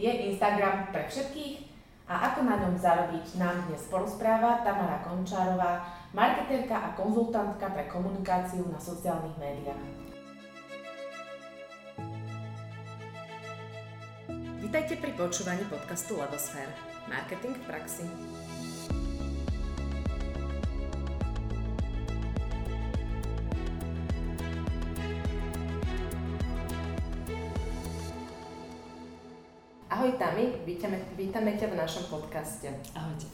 Je Instagram pre všetkých? A ako na ňom zarobiť nám dnes porozpráva Tamara Končárová, marketérka a konzultantka pre komunikáciu na sociálnych médiách. Vítajte pri počúvaní podcastu Ladosfér. Marketing v praxi. Tami, vítame, vítame ťa v našom podcaste. Ahojte.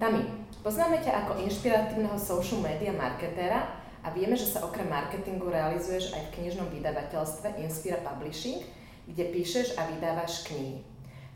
Tami, poznáme ťa ako inšpiratívneho social media marketéra a vieme, že sa okrem marketingu realizuješ aj v knižnom vydavateľstve Inspira Publishing, kde píšeš a vydávaš knihy.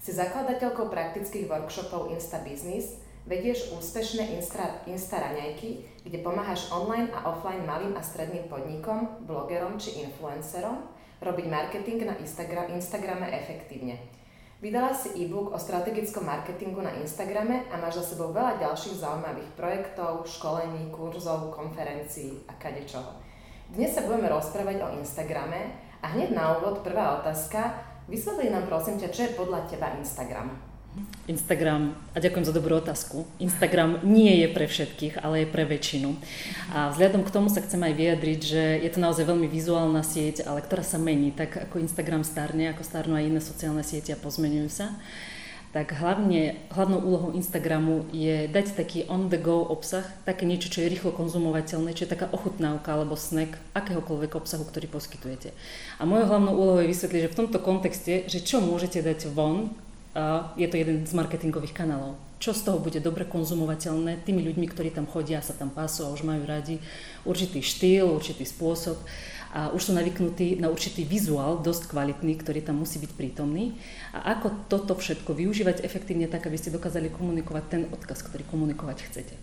Si zakladateľkou praktických workshopov Insta Business, vedieš úspešné Insta, Insta raňajky, kde pomáhaš online a offline malým a stredným podnikom, blogerom či influencerom robiť marketing na Instagram, Instagrame efektívne. Vydala si e-book o strategickom marketingu na Instagrame a máš za sebou veľa ďalších zaujímavých projektov, školení, kurzov, konferencií a kadečoho. Dnes sa budeme rozprávať o Instagrame a hneď na úvod prvá otázka. Vysvetli nám prosím ťa, čo je podľa teba Instagram? Instagram, a ďakujem za dobrú otázku, Instagram nie je pre všetkých, ale je pre väčšinu. A vzhľadom k tomu sa chcem aj vyjadriť, že je to naozaj veľmi vizuálna sieť, ale ktorá sa mení, tak ako Instagram starne, ako starnú aj iné sociálne siete a pozmenujú sa tak hlavne, hlavnou úlohou Instagramu je dať taký on-the-go obsah, také niečo, čo je rýchlo konzumovateľné, čo je taká ochutnávka alebo snack akéhokoľvek obsahu, ktorý poskytujete. A mojou hlavnou úlohou je vysvetliť, že v tomto kontexte, že čo môžete dať von je to jeden z marketingových kanálov. Čo z toho bude dobre konzumovateľné tými ľuďmi, ktorí tam chodia, sa tam pasú a už majú radi určitý štýl, určitý spôsob a už sú navyknutí na určitý vizuál, dosť kvalitný, ktorý tam musí byť prítomný. A ako toto všetko využívať efektívne tak, aby ste dokázali komunikovať ten odkaz, ktorý komunikovať chcete.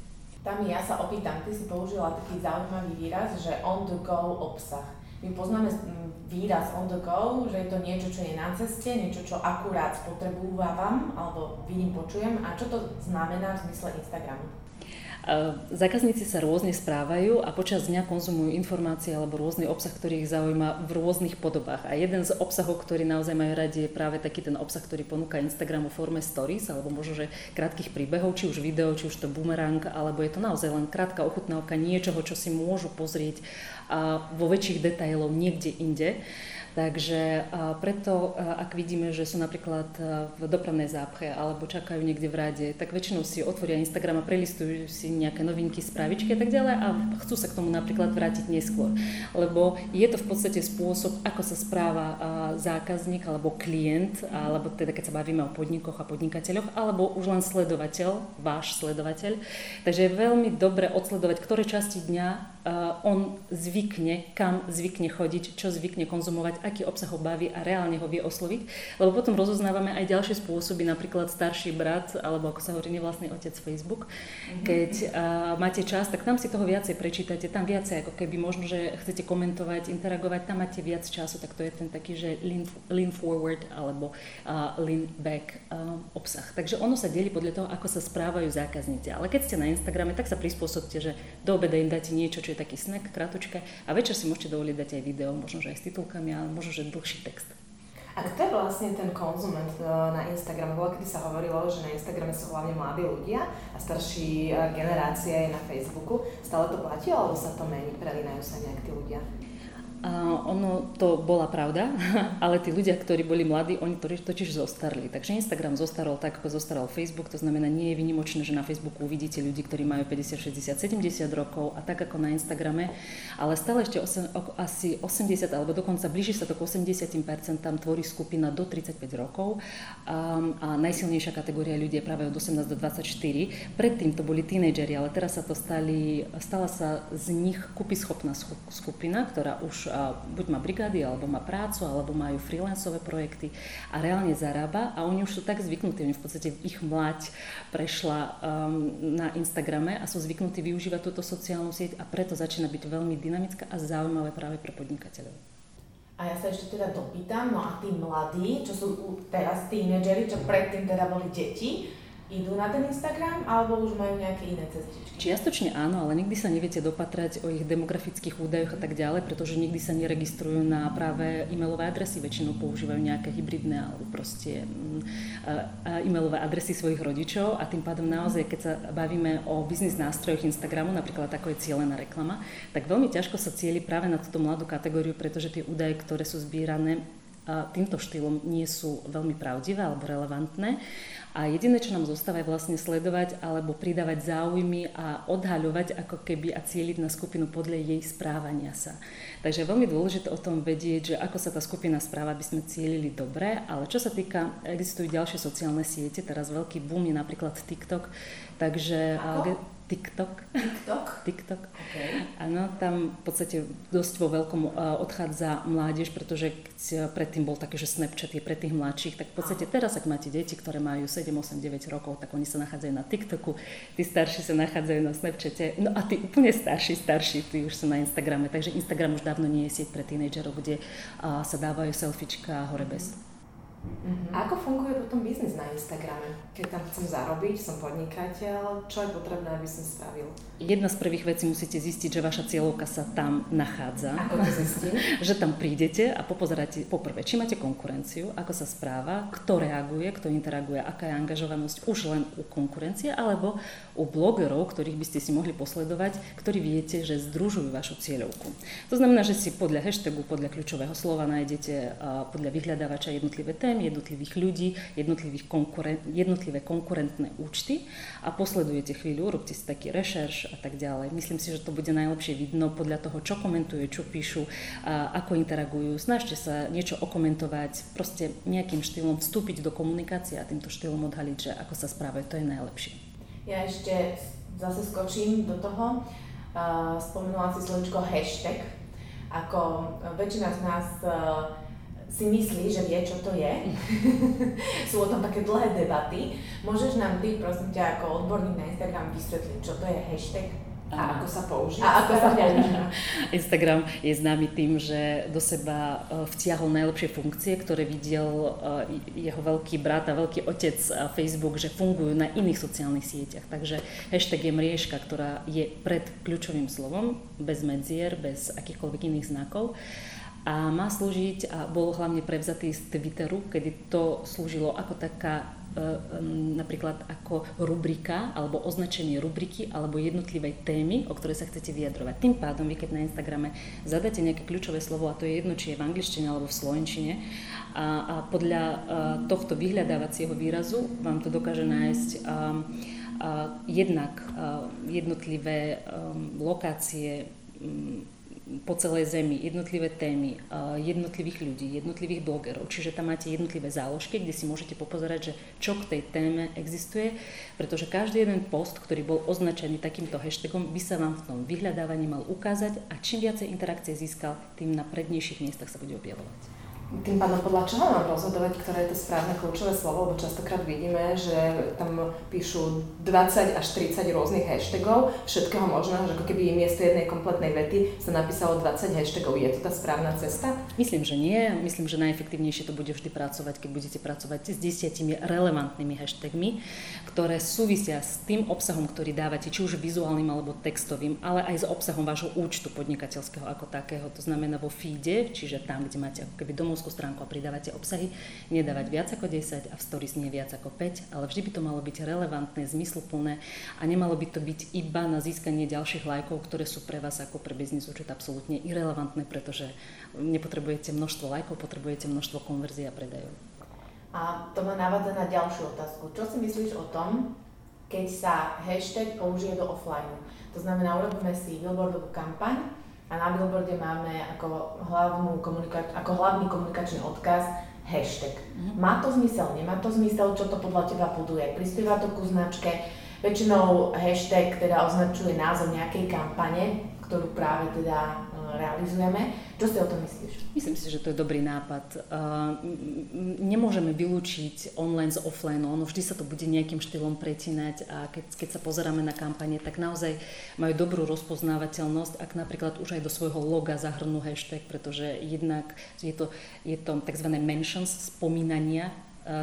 Tam ja sa opýtam, ty si použila taký zaujímavý výraz, že on the go obsah. My poznáme mm, výraz on the go, že je to niečo, čo je na ceste, niečo, čo akurát spotrebúvam alebo vidím, počujem. A čo to znamená v zmysle Instagramu? Zákazníci sa rôzne správajú a počas dňa konzumujú informácie alebo rôzny obsah, ktorý ich zaujíma v rôznych podobách. A jeden z obsahov, ktorý naozaj majú radi, je práve taký ten obsah, ktorý ponúka Instagram v forme stories alebo možno, že krátkých príbehov, či už video, či už to boomerang, alebo je to naozaj len krátka ochutnávka niečoho, čo si môžu pozrieť vo väčších detailov niekde inde. Takže preto, ak vidíme, že sú napríklad v dopravnej zápche alebo čakajú niekde v rade, tak väčšinou si otvoria Instagram a prelistujú si nejaké novinky, správičky a tak ďalej a chcú sa k tomu napríklad vrátiť neskôr. Lebo je to v podstate spôsob, ako sa správa zákazník alebo klient, alebo teda keď sa bavíme o podnikoch a podnikateľoch, alebo už len sledovateľ, váš sledovateľ. Takže je veľmi dobre odsledovať, ktoré časti dňa on zvykne, kam zvykne chodiť, čo zvykne konzumovať, aký obsah ho baví a reálne ho vie osloviť. Lebo potom rozoznávame aj ďalšie spôsoby, napríklad starší brat, alebo ako sa hovorí, nevlastný otec Facebook. Mhm. Keď uh, máte čas, tak tam si toho viacej prečítate, tam viacej ako keby možno, že chcete komentovať, interagovať, tam máte viac času, tak to je ten taký, že lean, lean forward alebo uh, lean back uh, obsah. Takže ono sa delí podľa toho, ako sa správajú zákazníci. Ale keď ste na Instagrame, tak sa prispôsobte, že do obeda im dáte niečo, čo je taký snack, kratučké a večer si môžete dovoliť dať aj video, možno že aj s titulkami, ale možno že dlhší text. A kto je vlastne ten konzument e, na Instagrame? Bolo, kedy sa hovorilo, že na Instagrame sú hlavne mladí ľudia a starší e, generácia je na Facebooku. Stále to platí, alebo sa to mení, prelínajú sa nejak tí ľudia? A ono to bola pravda, ale tí ľudia, ktorí boli mladí, oni to totiž zostarli. Takže Instagram zostarol tak, ako zostaral Facebook, to znamená, nie je vynimočné, že na Facebooku uvidíte ľudí, ktorí majú 50, 60, 70 rokov a tak ako na Instagrame, ale stále ešte asi 80 alebo dokonca blíži sa to k 80 tam tvorí skupina do 35 rokov a, a najsilnejšia kategória ľudí je práve od 18 do 24. Predtým to boli tínejdžeri, ale teraz sa to stali, stala sa z nich kúpyschopná skupina, ktorá už buď má brigády, alebo má prácu, alebo majú freelancové projekty a reálne zarába a oni už sú tak zvyknutí, oni v podstate ich mlať prešla um, na Instagrame a sú zvyknutí využívať túto sociálnu sieť a preto začína byť veľmi dynamická a zaujímavé práve pre podnikateľov. A ja sa ešte teda dopýtam, no a tí mladí, čo sú teraz tínedžeri, čo predtým teda boli deti, idú na ten Instagram, alebo už majú nejaké iné cestičky? Čiastočne áno, ale nikdy sa neviete dopatrať o ich demografických údajoch a tak ďalej, pretože nikdy sa neregistrujú na práve e-mailové adresy. Väčšinou používajú nejaké hybridné alebo proste mm, e-mailové adresy svojich rodičov a tým pádom naozaj, keď sa bavíme o biznis nástrojoch Instagramu, napríklad ako je cieľená reklama, tak veľmi ťažko sa cieli práve na túto mladú kategóriu, pretože tie údaje, ktoré sú zbierané týmto štýlom nie sú veľmi pravdivé alebo relevantné. A jediné, čo nám zostáva, je vlastne sledovať alebo pridávať záujmy a odhaľovať ako keby a cieliť na skupinu podľa jej správania sa. Takže je veľmi dôležité o tom vedieť, že ako sa tá skupina správa, aby sme cielili dobre, ale čo sa týka, existujú ďalšie sociálne siete, teraz veľký boom je napríklad TikTok, takže... Ako? TikTok. TikTok? TikTok. Okay. Áno, tam v podstate dosť vo veľkom e, odchádza mládež, pretože keď predtým bol také, že Snapchat je pre tých mladších, tak v podstate teraz, ak máte deti, ktoré majú 7, 8, 9 rokov, tak oni sa nachádzajú na TikToku, tí starší sa nachádzajú na Snapchate, no a tí úplne starší, starší, tí už sú na Instagrame, takže Instagram už dávno nie je sieť pre tínejdžerov, kde sa dávajú selfiečka hore bez. Mm. Mm-hmm. A ako funguje potom biznis na Instagrame? Keď tam chcem zarobiť, som podnikateľ, čo je potrebné, aby som spravil? Jedna z prvých vecí musíte zistiť, že vaša cieľovka sa tam nachádza. Ako to zistím? že tam prídete a popozeráte poprvé, či máte konkurenciu, ako sa správa, kto reaguje, kto interaguje, aká je angažovanosť už len u konkurencie, alebo u blogerov, ktorých by ste si mohli posledovať, ktorí viete, že združujú vašu cieľovku. To znamená, že si podľa hashtagu, podľa kľúčového slova nájdete podľa vyhľadávača jednotlivé témy, firiem, jednotlivých ľudí, jednotlivých konkuren- jednotlivé konkurentné účty a posledujete chvíľu, robte si taký rešerš a tak ďalej. Myslím si, že to bude najlepšie vidno podľa toho, čo komentujú, čo píšu, a ako interagujú. Snažte sa niečo okomentovať, proste nejakým štýlom vstúpiť do komunikácie a týmto štýlom odhaliť, že ako sa správajú, to je najlepšie. Ja ešte zase skočím do toho. Spomenula si slovičko hashtag. Ako väčšina z nás si myslí, že vie, čo to je. Sú o tom také dlhé debaty. Môžeš nám ty, prosím ťa, ako odborník na Instagram vysvetliť, čo to je hashtag? A ako sa používa? A ako sa používa? Instagram je známy tým, že do seba e, vtiahol najlepšie funkcie, ktoré videl e, jeho veľký brat a veľký otec Facebook, že fungujú na iných sociálnych sieťach. Takže hashtag je mriežka, ktorá je pred kľúčovým slovom, bez medzier, bez akýchkoľvek iných znakov a má slúžiť a bol hlavne prevzatý z Twitteru, kedy to slúžilo ako taká e, napríklad ako rubrika alebo označenie rubriky alebo jednotlivej témy, o ktorej sa chcete vyjadrovať. Tým pádom vy keď na Instagrame zadáte nejaké kľúčové slovo a to je jedno, či je v angličtine alebo v slovenčine a, a podľa a, e, tohto vyhľadávacieho výrazu vám to dokáže nájsť a, a, jednak a, jednotlivé a, lokácie po celej zemi, jednotlivé témy, jednotlivých ľudí, jednotlivých blogerov. Čiže tam máte jednotlivé záložky, kde si môžete popozerať, že čo k tej téme existuje, pretože každý jeden post, ktorý bol označený takýmto hashtagom, by sa vám v tom vyhľadávaní mal ukázať a čím viacej interakcie získal, tým na prednejších miestach sa bude objavovať. Tým pádom podľa čoho mám rozhodovať, ktoré je to správne kľúčové slovo, lebo častokrát vidíme, že tam píšu 20 až 30 rôznych hashtagov, všetkého možného, že ako keby miesto jednej kompletnej vety sa napísalo 20 hashtagov. Je to tá správna cesta? Myslím, že nie. Myslím, že najefektívnejšie to bude vždy pracovať, keď budete pracovať s desiatimi relevantnými hashtagmi, ktoré súvisia s tým obsahom, ktorý dávate, či už vizuálnym alebo textovým, ale aj s obsahom vášho účtu podnikateľského ako takého. To znamená vo feede, čiže tam, kde máte ako keby domov domovskú stránku a pridávate obsahy, nedávať viac ako 10 a v stories nie viac ako 5, ale vždy by to malo byť relevantné, zmysluplné a nemalo by to byť iba na získanie ďalších lajkov, ktoré sú pre vás ako pre biznis účet absolútne irrelevantné, pretože nepotrebujete množstvo lajkov, potrebujete množstvo konverzií a predajov. A to ma navádza na ďalšiu otázku. Čo si myslíš o tom, keď sa hashtag použije do offline? To znamená, urobíme si billboardovú kampaň, a na billboarde máme ako, hlavnú komunika- ako hlavný komunikačný odkaz hashtag. Mm-hmm. Má to zmysel, nemá to zmysel, čo to podľa teba buduje? Prispieva to ku značke? Väčšinou hashtag teda označuje názov nejakej kampane, ktorú práve teda realizujeme. Čo si o tom myslíš? Myslím si, že to je dobrý nápad. Nemôžeme vylúčiť online z offline, ono vždy sa to bude nejakým štýlom pretinať a keď, keď sa pozeráme na kampane, tak naozaj majú dobrú rozpoznávateľnosť, ak napríklad už aj do svojho loga zahrnú hashtag, pretože jednak je to, je to tzv. mentions, spomínania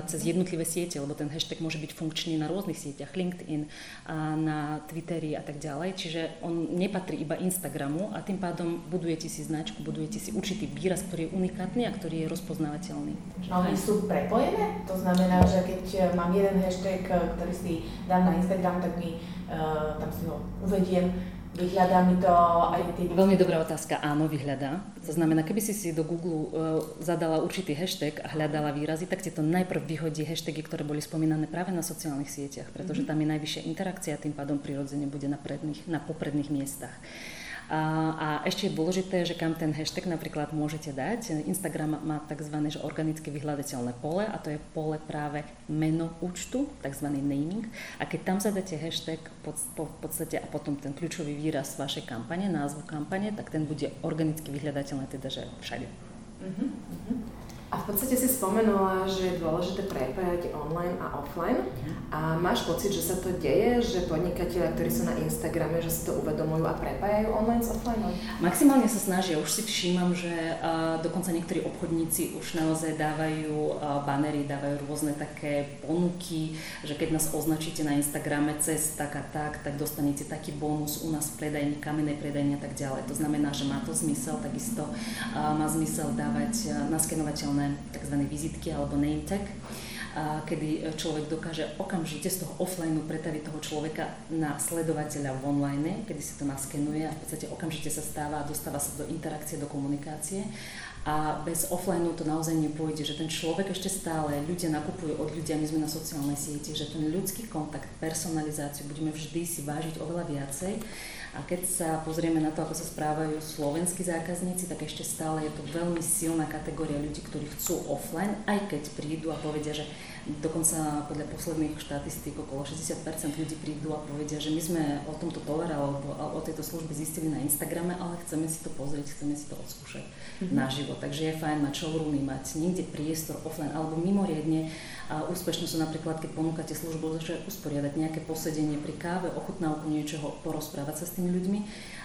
cez jednotlivé siete, lebo ten hashtag môže byť funkčný na rôznych sieťach, LinkedIn, a na Twitteri a tak ďalej. Čiže on nepatrí iba Instagramu a tým pádom budujete si značku, budujete si určitý výraz, ktorý je unikátny a ktorý je rozpoznávateľný. No oni sú prepojené? To znamená, že keď mám jeden hashtag, ktorý si dám na Instagram, tak mi uh, tam si ho uvediem Vyhľadá mi to aj tie... Veľmi dobrá otázka. Áno, vyhľadá. To znamená, keby si si do Google uh, zadala určitý hashtag a hľadala výrazy, tak ti to najprv vyhodí hashtagy, ktoré boli spomínané práve na sociálnych sieťach, pretože mm-hmm. tam je najvyššia interakcia tým pádom prirodzene bude na, predných, na popredných miestach. A, a ešte je dôležité, že kam ten hashtag napríklad môžete dať. Instagram má tzv. Že organicky vyhľadateľné pole a to je pole práve meno účtu, tzv. naming. A keď tam zadáte hashtag pod, po, v podstate a potom ten kľúčový výraz vašej kampane, názvu kampane, tak ten bude organicky vyhľadateľný, teda že všade. Uh-huh. A v podstate si spomenula, že je dôležité prepájať online a offline. A máš pocit, že sa to deje, že podnikatelia, ktorí sú na Instagrame, že si to uvedomujú a prepájajú online s offline? Maximálne sa snažia. Už si všímam, že uh, dokonca niektorí obchodníci už naozaj dávajú uh, banery, dávajú rôzne také ponuky, že keď nás označíte na Instagrame cez tak a tak, tak dostanete taký bonus u nás v predajni, kamenej predajni a tak ďalej. To znamená, že má to zmysel, takisto uh, má zmysel dávať uh, naskenovateľné tzv. vizitky alebo name tag, kedy človek dokáže okamžite z toho offline pretaviť toho človeka na sledovateľa v online, kedy si to naskenuje a v podstate okamžite sa stáva a dostáva sa do interakcie, do komunikácie. A bez offline to naozaj nepôjde, že ten človek ešte stále, ľudia nakupujú od ľudia, my sme na sociálnej sieti, že ten ľudský kontakt, personalizáciu budeme vždy si vážiť oveľa viacej a keď sa pozrieme na to, ako sa správajú slovenskí zákazníci, tak ešte stále je to veľmi silná kategória ľudí, ktorí chcú offline, aj keď prídu a povedia, že dokonca podľa posledných štatistík okolo 60% ľudí prídu a povedia, že my sme o tomto tovare alebo o tejto službe zistili na Instagrame, ale chceme si to pozrieť, chceme si to odskúšať mm-hmm. naživo. Takže je fajn mať showroomy, mať niekde priestor offline alebo mimoriadne a úspešné sú napríklad, keď ponúkate službu, že usporiadať nejaké posedenie pri káve, ochutnávku niečoho, porozprávať sa s tými ľuďmi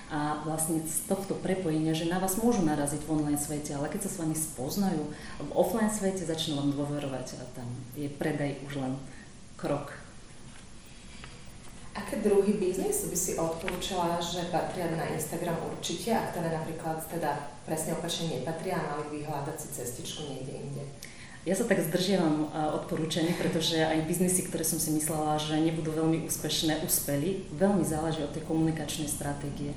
a vlastne z tohto prepojenia, že na vás môžu naraziť v online svete, ale keď sa s vami spoznajú, v offline svete začnú vám dôverovať a tam je predaj už len krok. Aké druhy biznisu by si odporúčala, že patria na Instagram určite, a ktoré napríklad teda presne opačne nepatria a mali by hľadať si cestičku niekde inde? Ja sa tak zdržiavam odporúčaní, pretože aj biznisy, ktoré som si myslela, že nebudú veľmi úspešné, uspeli. Veľmi záleží od tej komunikačnej stratégie.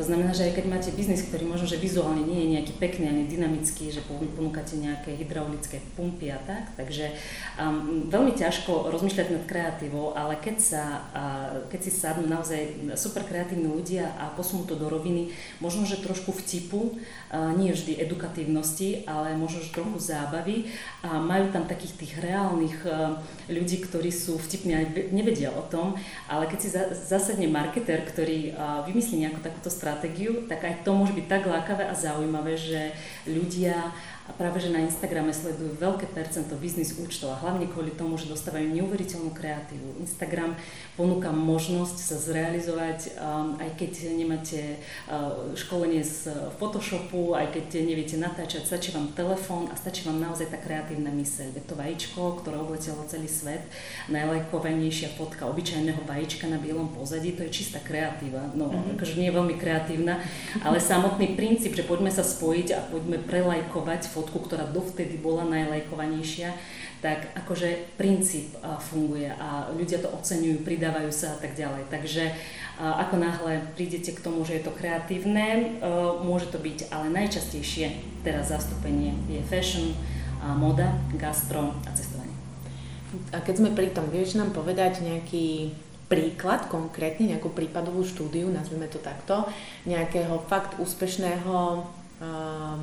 To znamená, že aj keď máte biznis, ktorý možno, že vizuálne nie je nejaký pekný ani dynamický, že ponúkate nejaké hydraulické pumpy a tak, takže um, veľmi ťažko rozmýšľať nad kreatívou, ale keď, sa, uh, keď si sadnú naozaj super kreatívni ľudia a posunú to do roviny, možno, že trošku vtipu, uh, nie vždy edukatívnosti, ale možno, že trochu zábavy a majú tam takých tých reálnych uh, ľudí, ktorí sú vtipní a nevedia o tom, ale keď si za, zasadne marketer, ktorý uh, vymyslí nejakú takúto stratégiu, stratégiu, tak aj to môže byť tak lákavé a zaujímavé, že ľudia a práve, že na Instagrame sledujú veľké percento biznis účtov a hlavne kvôli tomu, že dostávajú neuveriteľnú kreatívu. Instagram ponúka možnosť sa zrealizovať, um, aj keď nemáte uh, školenie z Photoshopu, aj keď neviete natáčať, stačí vám telefón a stačí vám naozaj tá kreatívna myseľ. Je to vajíčko, ktoré obletelo celý svet, najlajkovanejšia fotka obyčajného vajíčka na bielom pozadí, to je čistá kreatíva. No, mm-hmm. akože nie je veľmi kreatívna, ale samotný princíp, že poďme sa spojiť a poďme prelajkovať fotku, ktorá dovtedy bola najlajkovanejšia, tak akože princíp funguje a ľudia to oceňujú, pridávajú sa a tak ďalej. Takže ako náhle prídete k tomu, že je to kreatívne, môže to byť, ale najčastejšie teraz zastúpenie je fashion, moda, gastro a cestovanie. A keď sme pri tom, vieš nám povedať nejaký príklad, konkrétne nejakú prípadovú štúdiu, nazvime to takto, nejakého fakt úspešného Eh,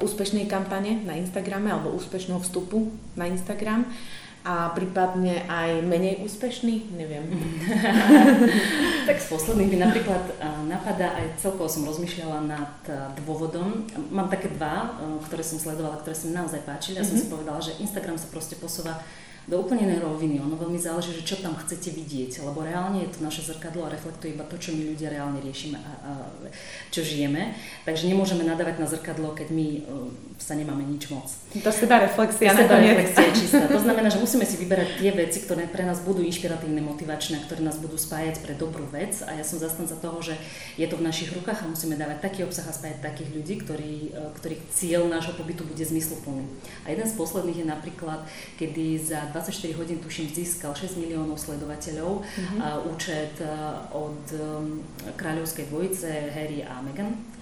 úspešnej kampane na Instagrame alebo úspešného vstupu na Instagram a prípadne aj menej úspešný, neviem. tak z posledných mi napríklad eh, napadá aj celkovo som rozmýšľala nad eh, dôvodom. Mám také dva, ktoré som sledovala, ktoré sa mi naozaj páčili. Ja mm-hmm. som si mhm. povedala, že Instagram sa proste posúva do úplne roviny. Ono veľmi záleží, že čo tam chcete vidieť, lebo reálne je to naše zrkadlo a reflektuje iba to, čo my ľudia reálne riešime a, a čo žijeme. Takže nemôžeme nadávať na zrkadlo, keď my uh, sa nemáme nič moc. To seba reflexia. Seba reflexia čistá. To znamená, že musíme si vyberať tie veci, ktoré pre nás budú inšpiratívne, motivačné, ktoré nás budú spájať pre dobrú vec. A ja som zastanca toho, že je to v našich rukách a musíme dávať taký obsah a spájať takých ľudí, ktorí, uh, ktorých cieľ nášho pobytu bude zmysluplný. A jeden z posledných je napríklad, kedy za 24 hodín, tuším, získal 6 miliónov sledovateľov mm-hmm. účet od um, kráľovskej dvojice Harry a Meghan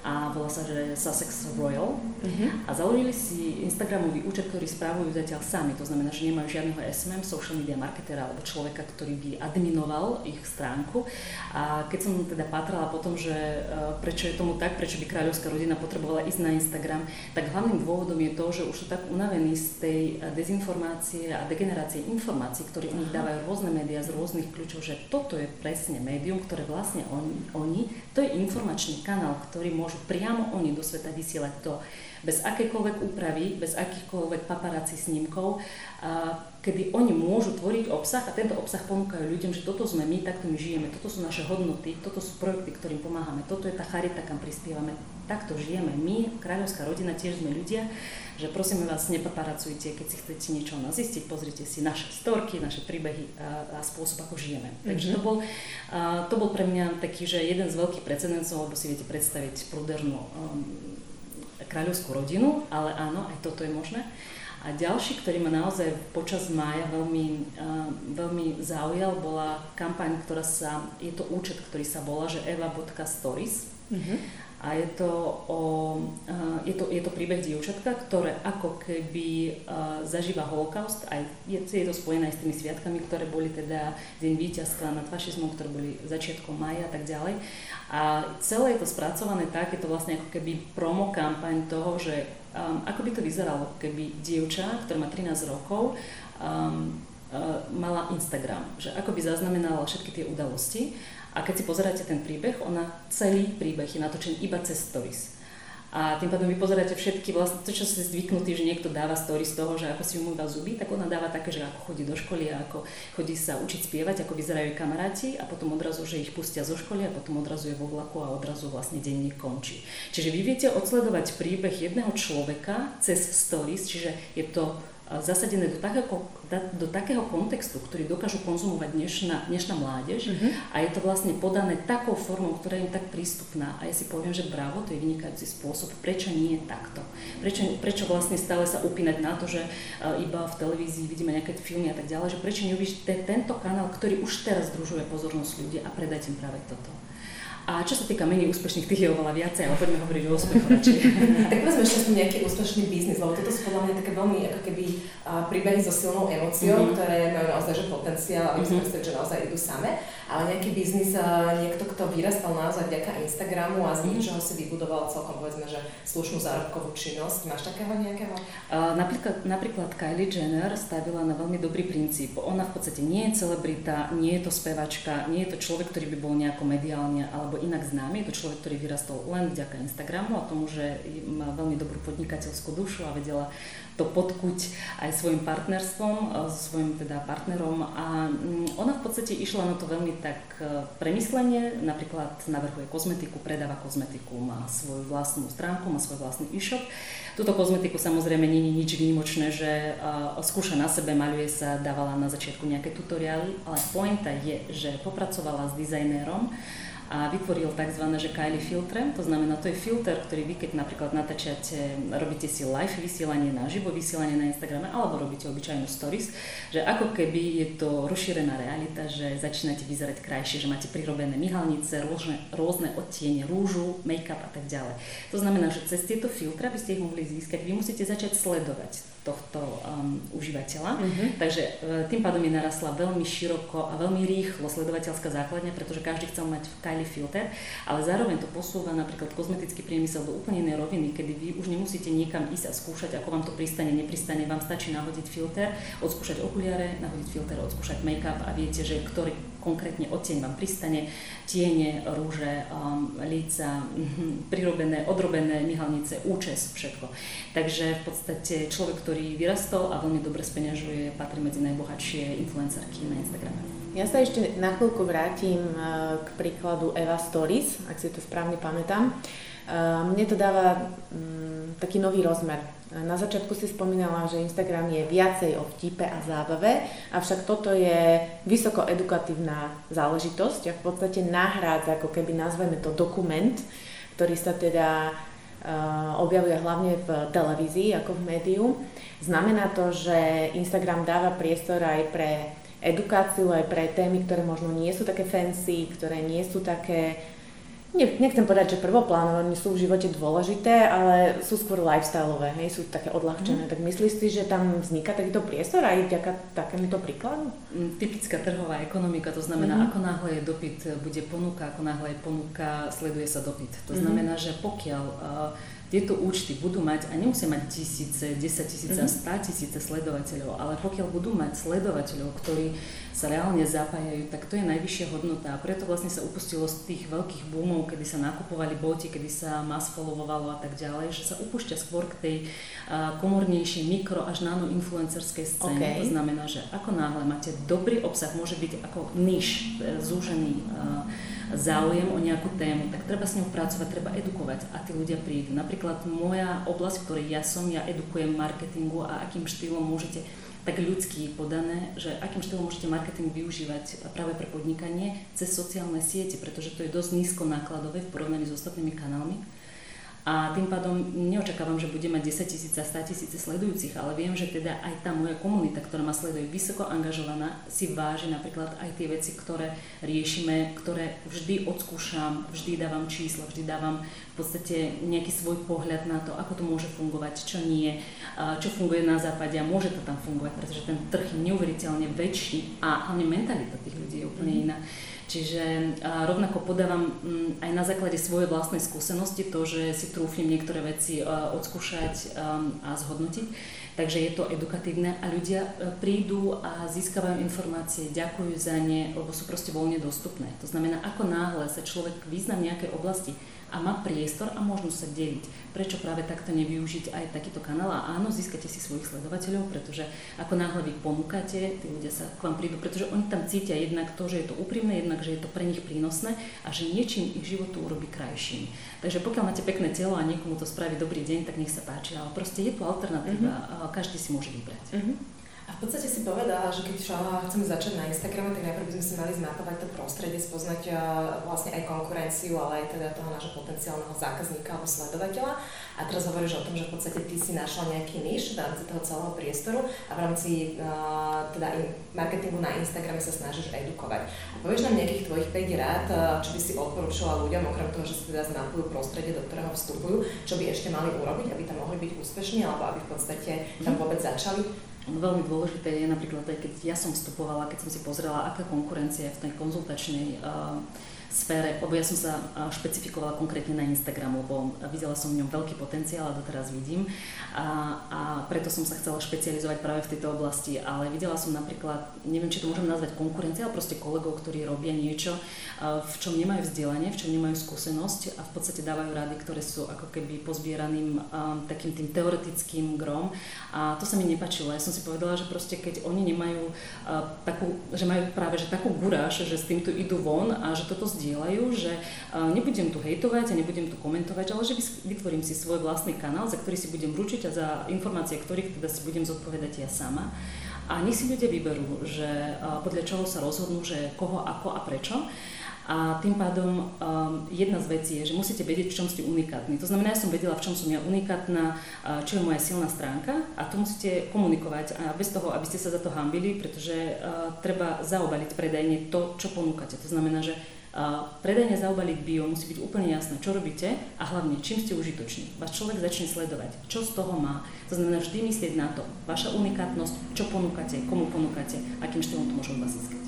a volá sa, že Sussex Royal. Uh-huh. a založili si Instagramový účet, ktorý správujú zatiaľ sami, to znamená, že nemajú žiadneho SMM, social media marketera alebo človeka, ktorý by adminoval ich stránku. A keď som teda pátrala potom, že uh, prečo je tomu tak, prečo by kráľovská rodina potrebovala ísť na Instagram, tak hlavným dôvodom je to, že už sú tak unavení z tej dezinformácie a degenerácie informácií, ktoré o nich dávajú rôzne médiá z rôznych kľúčov, že toto je presne médium, ktoré vlastne oni, oni to je informačný kanál, ktorý môžu priamo oni do sveta vysielať to bez akékoľvek úpravy, bez akýchkoľvek paparáci snímkov, kedy oni môžu tvoriť obsah a tento obsah ponúkajú ľuďom, že toto sme my, takto my žijeme, toto sú naše hodnoty, toto sú projekty, ktorým pomáhame, toto je tá charita, kam prispievame, takto žijeme my, kráľovská rodina, tiež sme ľudia, že prosím vás, nepaparacujte, keď si chcete niečo o nás zistiť, pozrite si naše storky, naše príbehy a, a spôsob, ako žijeme. Mm-hmm. Takže to bol, a, to bol pre mňa taký, že jeden z veľkých precedencov, lebo si viete predstaviť prúdernú um, kráľovskú rodinu, ale áno, aj toto je možné. A ďalší, ktorý ma naozaj počas mája veľmi, uh, veľmi zaujal, bola kampaň, ktorá sa, je to účet, ktorý sa volá, že eva.stories. Mm-hmm a je to, o, je to, je to príbeh dievčatka, ktoré ako keby zažíva holokaust, aj je, je to spojené aj s tými sviatkami, ktoré boli teda Deň víťazstva nad fašizmom, ktoré boli začiatkom maja a tak ďalej. A celé je to spracované tak, je to vlastne ako keby promo kampaň toho, že um, ako by to vyzeralo, keby dievča, ktorá má 13 rokov, um, uh, mala Instagram, že ako by zaznamenala všetky tie udalosti a keď si pozeráte ten príbeh, ona celý príbeh je natočený iba cez stories. A tým pádom vy pozeráte všetky, vlastne to, čo ste zvyknutí, že niekto dáva story z toho, že ako si umýva zuby, tak ona dáva také, že ako chodí do školy ako chodí sa učiť spievať, ako vyzerajú kamaráti a potom odrazu, že ich pustia zo školy a potom odrazu je vo vlaku a odrazu vlastne denník končí. Čiže vy viete odsledovať príbeh jedného človeka cez stories, čiže je to zasadené do takého, do takého kontextu, ktorý dokážu konzumovať dnešná, dnešná mládež mm-hmm. a je to vlastne podané takou formou, ktorá je im tak prístupná. A ja si poviem, že bravo, to je vynikajúci spôsob, prečo nie takto. Prečo, prečo vlastne stále sa upínať na to, že iba v televízii vidíme nejaké filmy a tak ďalej, že prečo neuvíš tento kanál, ktorý už teraz združuje pozornosť ľudí a predať im práve toto. A čo sa týka menej úspešných, tých je oveľa viacej, ale poďme hovoriť o úspechu radšej. tak povedzme ešte aspoň nejaký úspešný biznis, lebo toto sú podľa mňa také veľmi ako keby uh, príbehy so silnou emóciou, mm-hmm. ktoré majú naozaj že potenciál, aby mm-hmm. si že naozaj idú same, ale nejaký biznis, uh, niekto, kto vyrastal naozaj vďaka Instagramu a z mm-hmm. ničoho si vybudoval celkom povedzme, že slušnú zárobkovú činnosť. Máš takého nejakého? Uh, napríklad, napríklad Kylie Jenner stavila na veľmi dobrý princíp. Ona v podstate nie je celebrita, nie je to spevačka, nie je to človek, ktorý by bol nejako mediálne alebo inak známy. Je to človek, ktorý vyrastol len vďaka Instagramu a tomu, že má veľmi dobrú podnikateľskú dušu a vedela to podkuť aj svojim partnerstvom, so svojim teda partnerom a mm, ona v podstate išla na to veľmi tak e, premyslenie, napríklad navrhuje kozmetiku, predáva kozmetiku, má svoju vlastnú stránku, má svoj vlastný e-shop. Túto kozmetiku samozrejme nie je nič výnimočné, že uh, skúša na sebe, maľuje sa, dávala na začiatku nejaké tutoriály, ale pointa je, že popracovala s dizajnérom, a vytvoril tzv. že Kylie filtre, to znamená, to je filter, ktorý vy keď napríklad natáčate, robíte si live vysielanie na živo, vysielanie na Instagrame alebo robíte obyčajnú stories, že ako keby je to rozšírená realita, že začínate vyzerať krajšie, že máte prirobené myhalnice, rôzne, rôzne odtiene rúžu, make-up a tak ďalej. To znamená, že cez tieto filtre, aby ste ich mohli získať, vy musíte začať sledovať tohto um, užívateľa. Mm-hmm. Takže uh, tým pádom je narastla veľmi široko a veľmi rýchlo sledovateľská základňa, pretože každý chcel mať Kylie filter, ale zároveň to posúva napríklad kozmetický priemysel do úplne inej roviny, kedy vy už nemusíte niekam ísť a skúšať, ako vám to pristane, nepristane, vám stačí nahodiť filter, odskúšať okuliare, nahodiť filter, odskúšať make-up a viete, že ktorý konkrétne odtieň vám pristane, tiene, rúže, um, líca, mm, prirobené, odrobené, myhalnice, účes, všetko. Takže v podstate človek, ktorý vyrastol a veľmi dobre speňažuje, patrí medzi najbohatšie influencerky na Instagrame. Ja sa ešte na chvíľku vrátim e, k príkladu Eva Stories, ak si to správne pamätám. E, mne to dáva mm, taký nový rozmer na začiatku si spomínala, že Instagram je viacej o vtipe a zábave, avšak toto je vysoko edukatívna záležitosť a v podstate nahrádza, ako keby nazveme to dokument, ktorý sa teda uh, objavuje hlavne v televízii ako v médiu. Znamená to, že Instagram dáva priestor aj pre edukáciu, aj pre témy, ktoré možno nie sú také fancy, ktoré nie sú také nechcem povedať, že prvoplánové, oni sú v živote dôležité, ale sú skôr lifestyleové, hej, sú také odľahčené. Mm. Tak myslíš si, že tam vzniká takýto priestor aj vďaka takémuto príkladu? Mm, typická trhová ekonomika, to znamená, mm. ako náhle je dopyt, bude ponuka, ako náhle je ponuka, sleduje sa dopyt. To mm. znamená, že pokiaľ uh, tieto účty budú mať, a nemusia mať tisíce, 10 tisíce, mm-hmm. 100 tisíce sledovateľov, ale pokiaľ budú mať sledovateľov, ktorí sa reálne zapájajú, tak to je najvyššia hodnota. A preto vlastne sa upustilo z tých veľkých boomov, kedy sa nakupovali boty, kedy sa mass followovalo a tak ďalej, že sa upúšťa skôr k tej uh, komornejšej mikro až nano influencerskej scéne. Okay. To znamená, že ako náhle máte dobrý obsah, môže byť ako niž, e, zúžený uh, záujem o nejakú tému, tak treba s ňou pracovať, treba edukovať a tí ľudia prídu. Napríklad moja oblasť, v ktorej ja som, ja edukujem marketingu a akým štýlom môžete tak ľudský podané, že akým štýlom môžete marketing využívať práve pre podnikanie cez sociálne siete, pretože to je dosť nízko nákladové v porovnaní s ostatnými kanálmi a tým pádom neočakávam, že bude mať 10 tisíc a 100 tisíce sledujúcich, ale viem, že teda aj tá moja komunita, ktorá ma sleduje vysoko angažovaná, si váži napríklad aj tie veci, ktoré riešime, ktoré vždy odskúšam, vždy dávam čísla, vždy dávam v podstate nejaký svoj pohľad na to, ako to môže fungovať, čo nie, čo funguje na západe a môže to tam fungovať, pretože ten trh je neuveriteľne väčší a hlavne mentalita tých ľudí je úplne mhm. iná. Čiže rovnako podávam mm, aj na základe svojej vlastnej skúsenosti to, že si trúfim niektoré veci odskúšať a zhodnotiť. Takže je to edukatívne a ľudia e, prídu a získavajú informácie, ďakujú za ne, lebo sú proste voľne dostupné. To znamená, ako náhle sa človek vyzna v nejakej oblasti, a má priestor a možnosť sa deliť. Prečo práve takto nevyužiť aj takýto kanál? A áno, získate si svojich sledovateľov, pretože ako náhle vy ponúkate, tí ľudia sa k vám prídu, pretože oni tam cítia jednak to, že je to úprimné, jednak, že je to pre nich prínosné a že niečím ich životu urobí krajším. Takže pokiaľ máte pekné telo a niekomu to spraví dobrý deň, tak nech sa páči, ale proste je tu alternatíva, mm-hmm. každý si môže vybrať. Mm-hmm. V podstate si povedala, že keď chceme začať na Instagrame, tak najprv by sme si mali zmapovať to prostredie, spoznať uh, vlastne aj konkurenciu, ale aj teda toho nášho potenciálneho zákazníka alebo sledovateľa. A teraz hovoríš o tom, že v podstate ty si našla nejaký niž v rámci toho celého priestoru a v rámci uh, teda marketingu na Instagrame sa snažíš edukovať. A povieš nám nejakých tvojich 5 rád, uh, čo by si odporúčala ľuďom, okrem toho, že si teda zmapujú prostredie, do ktorého vstupujú, čo by ešte mali urobiť, aby tam mohli byť úspešní alebo aby v podstate tam mhm. vôbec začali Veľmi dôležité je napríklad aj keď ja som vstupovala, keď som si pozrela, aká konkurencia je v tej konzultačnej uh, sfére, lebo ja som sa špecifikovala konkrétne na Instagram, lebo videla som v ňom veľký potenciál a doteraz vidím a, a preto som sa chcela špecializovať práve v tejto oblasti, ale videla som napríklad, neviem, či to môžem nazvať konkurencia, ale proste kolegov, ktorí robia niečo, v čom nemajú vzdelanie, v čom nemajú skúsenosť a v podstate dávajú rady, ktoré sú ako keby pozbieraným takým tým teoretickým grom a to sa mi nepačilo. Ja som si povedala, že proste keď oni nemajú takú, že majú práve že takú guráž, že s týmto idú von a že toto zdieľajú, že nebudem tu hejtovať a nebudem tu komentovať, ale že vytvorím si svoj vlastný kanál, za ktorý si budem ručiť a za informácie, ktorých teda si budem zodpovedať ja sama. A nech si ľudia vyberú, že podľa čoho sa rozhodnú, že koho, ako a prečo. A tým pádom um, jedna z vecí je, že musíte vedieť, v čom ste unikátni. To znamená, ja som vedela, v čom som ja unikátna, čo je moja silná stránka a to musíte komunikovať a bez toho, aby ste sa za to hambili, pretože uh, treba zaobaliť predajne to, čo ponúkate. To znamená, že predajne zaobaliť bio musí byť úplne jasné, čo robíte a hlavne, čím ste užitoční. Váš človek začne sledovať, čo z toho má. To znamená vždy myslieť na to, vaša unikátnosť, čo ponúkate, komu ponúkate, akým štýlom to môže od vás získať.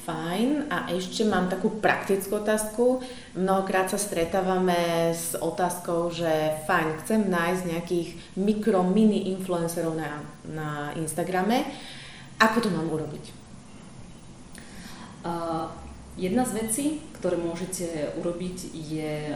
Fajn. A ešte mám takú praktickú otázku. Mnohokrát sa stretávame s otázkou, že fajn, chcem nájsť nejakých mikro, mini influencerov na, na Instagrame. Ako to mám urobiť? Jedna z vecí, ktoré môžete urobiť, je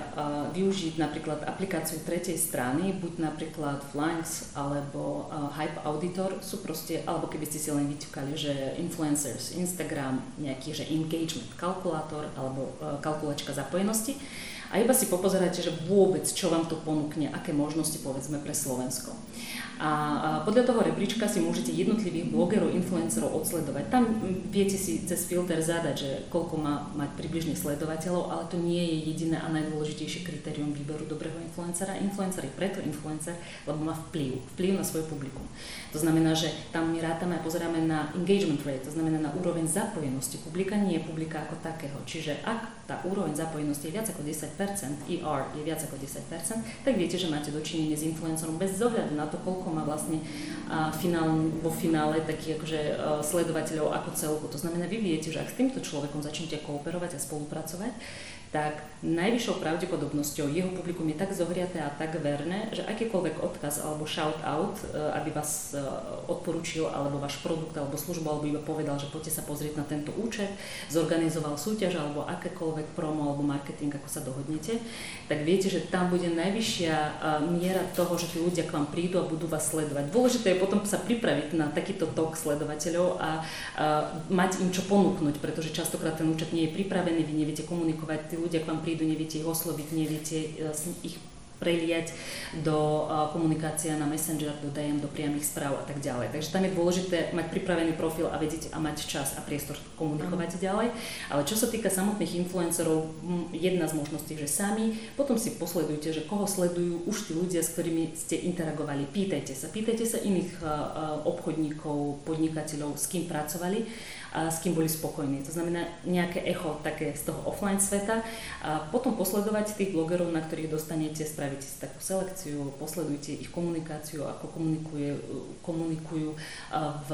využiť napríklad aplikáciu tretej strany, buď napríklad Flanks alebo Hype Auditor, sú proste, alebo keby ste si len vyťukali, že influencers, Instagram, nejaký, že engagement kalkulátor alebo kalkulačka zapojenosti a iba si popozeráte, že vôbec čo vám to ponúkne, aké možnosti povedzme pre Slovensko. A podľa toho rebríčka si môžete jednotlivých blogerov, influencerov odsledovať. Tam viete si cez filter zadať, že koľko má mať približne sledovateľov, ale to nie je jediné a najdôležitejšie kritérium výberu dobrého influencera. Influencer je preto influencer, lebo má vplyv, vplyv na svoje publikum. To znamená, že tam my rátame a pozeráme na engagement rate, to znamená na úroveň zapojenosti publika, nie je publika ako takého. Čiže ak tá úroveň zapojenosti je viac ako 10%, ER je viac ako 10%, tak viete, že máte dočinenie s influencerom bez zohľadu na to, koľko koľko má vlastne a finál, vo finále takých akože sledovateľov ako celku. To znamená, vy viete, že ak s týmto človekom začnete kooperovať a spolupracovať, tak najvyššou pravdepodobnosťou jeho publikum je tak zohriaté a tak verné, že akýkoľvek odkaz alebo shout out, e, aby vás e, odporučil alebo váš produkt alebo službu alebo iba povedal, že poďte sa pozrieť na tento účet, zorganizoval súťaž alebo akékoľvek promo alebo marketing, ako sa dohodnete, tak viete, že tam bude najvyššia e, miera toho, že tí ľudia k vám prídu a budú vás sledovať. Dôležité je potom sa pripraviť na takýto tok sledovateľov a, a mať im čo ponúknuť, pretože častokrát ten účet nie je pripravený, vy neviete komunikovať, tí ľudia k vám prídu, neviete ich osloviť, neviete e, ich preliať do e, komunikácia na Messenger, do DM, do priamých správ a tak ďalej. Takže tam je dôležité mať pripravený profil a vedieť a mať čas a priestor komunikovať mm. ďalej. Ale čo sa týka samotných influencerov, jedna z možností, že sami, potom si posledujte, že koho sledujú už tí ľudia, s ktorými ste interagovali. Pýtajte sa, pýtajte sa iných e, obchodníkov, podnikateľov, s kým pracovali s kým boli spokojní. To znamená nejaké echo také z toho offline sveta. A potom posledovať tých blogerov, na ktorých dostanete, spravíte si takú selekciu, posledujte ich komunikáciu, ako komunikujú v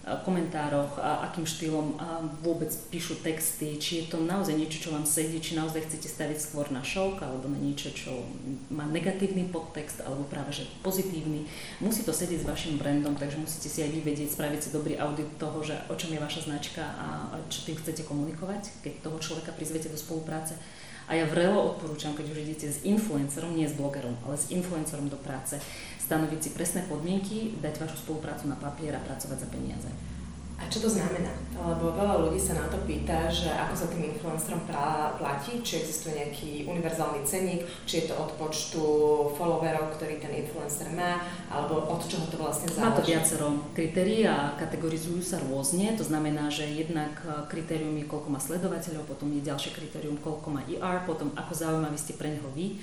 komentároch akým štýlom vôbec píšu texty, či je to naozaj niečo, čo vám sedí, či naozaj chcete staviť skôr na šok alebo na niečo, čo má negatívny podtext alebo práve že pozitívny. Musí to sedieť s vašim brandom, takže musíte si aj vyvedieť, spraviť si dobrý audit toho, že o čom je vaša značka a čo tým chcete komunikovať, keď toho človeka prizvete do spolupráce. A ja vrelo odporúčam, keď už idete s influencerom, nie s blogerom, ale s influencerom do práce, stanoviť si presné podmienky, dať vašu spoluprácu na papier a pracovať za peniaze. A čo to znamená? Lebo veľa ľudí sa na to pýta, že ako sa tým influencerom platí, či existuje nejaký univerzálny cenník, či je to od počtu followerov, ktorý ten influencer má, alebo od čoho to vlastne záleží. Má to viacero kritérií a kategorizujú sa rôzne. To znamená, že jednak e, kritérium je, koľko má sledovateľov, potom je ďalšie kritérium, koľko má ER, potom ako zaujímaví ste pre neho vy,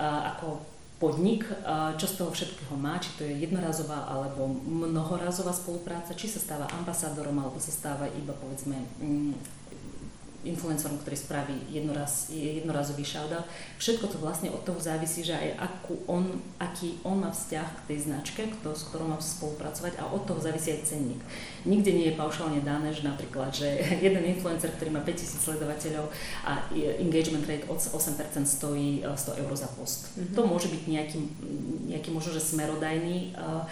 ako podnik, čo z toho všetkého má, či to je jednorazová alebo mnohorazová spolupráca, či sa stáva ambasádorom alebo sa stáva iba povedzme mm, influencerom, ktorý spraví jednoraz, jednorazový shoutout. Všetko to vlastne od toho závisí, že aj akú on, aký on má vzťah k tej značke, kto, s ktorou má spolupracovať a od toho závisí aj cenník. Nikde nie je paušálne dané, že napríklad, že jeden influencer, ktorý má 5000 sledovateľov a engagement rate od 8% stojí 100 e, eur za post. Mm-hmm. To môže byť nejaký, nejaký možno, že smerodajný uh,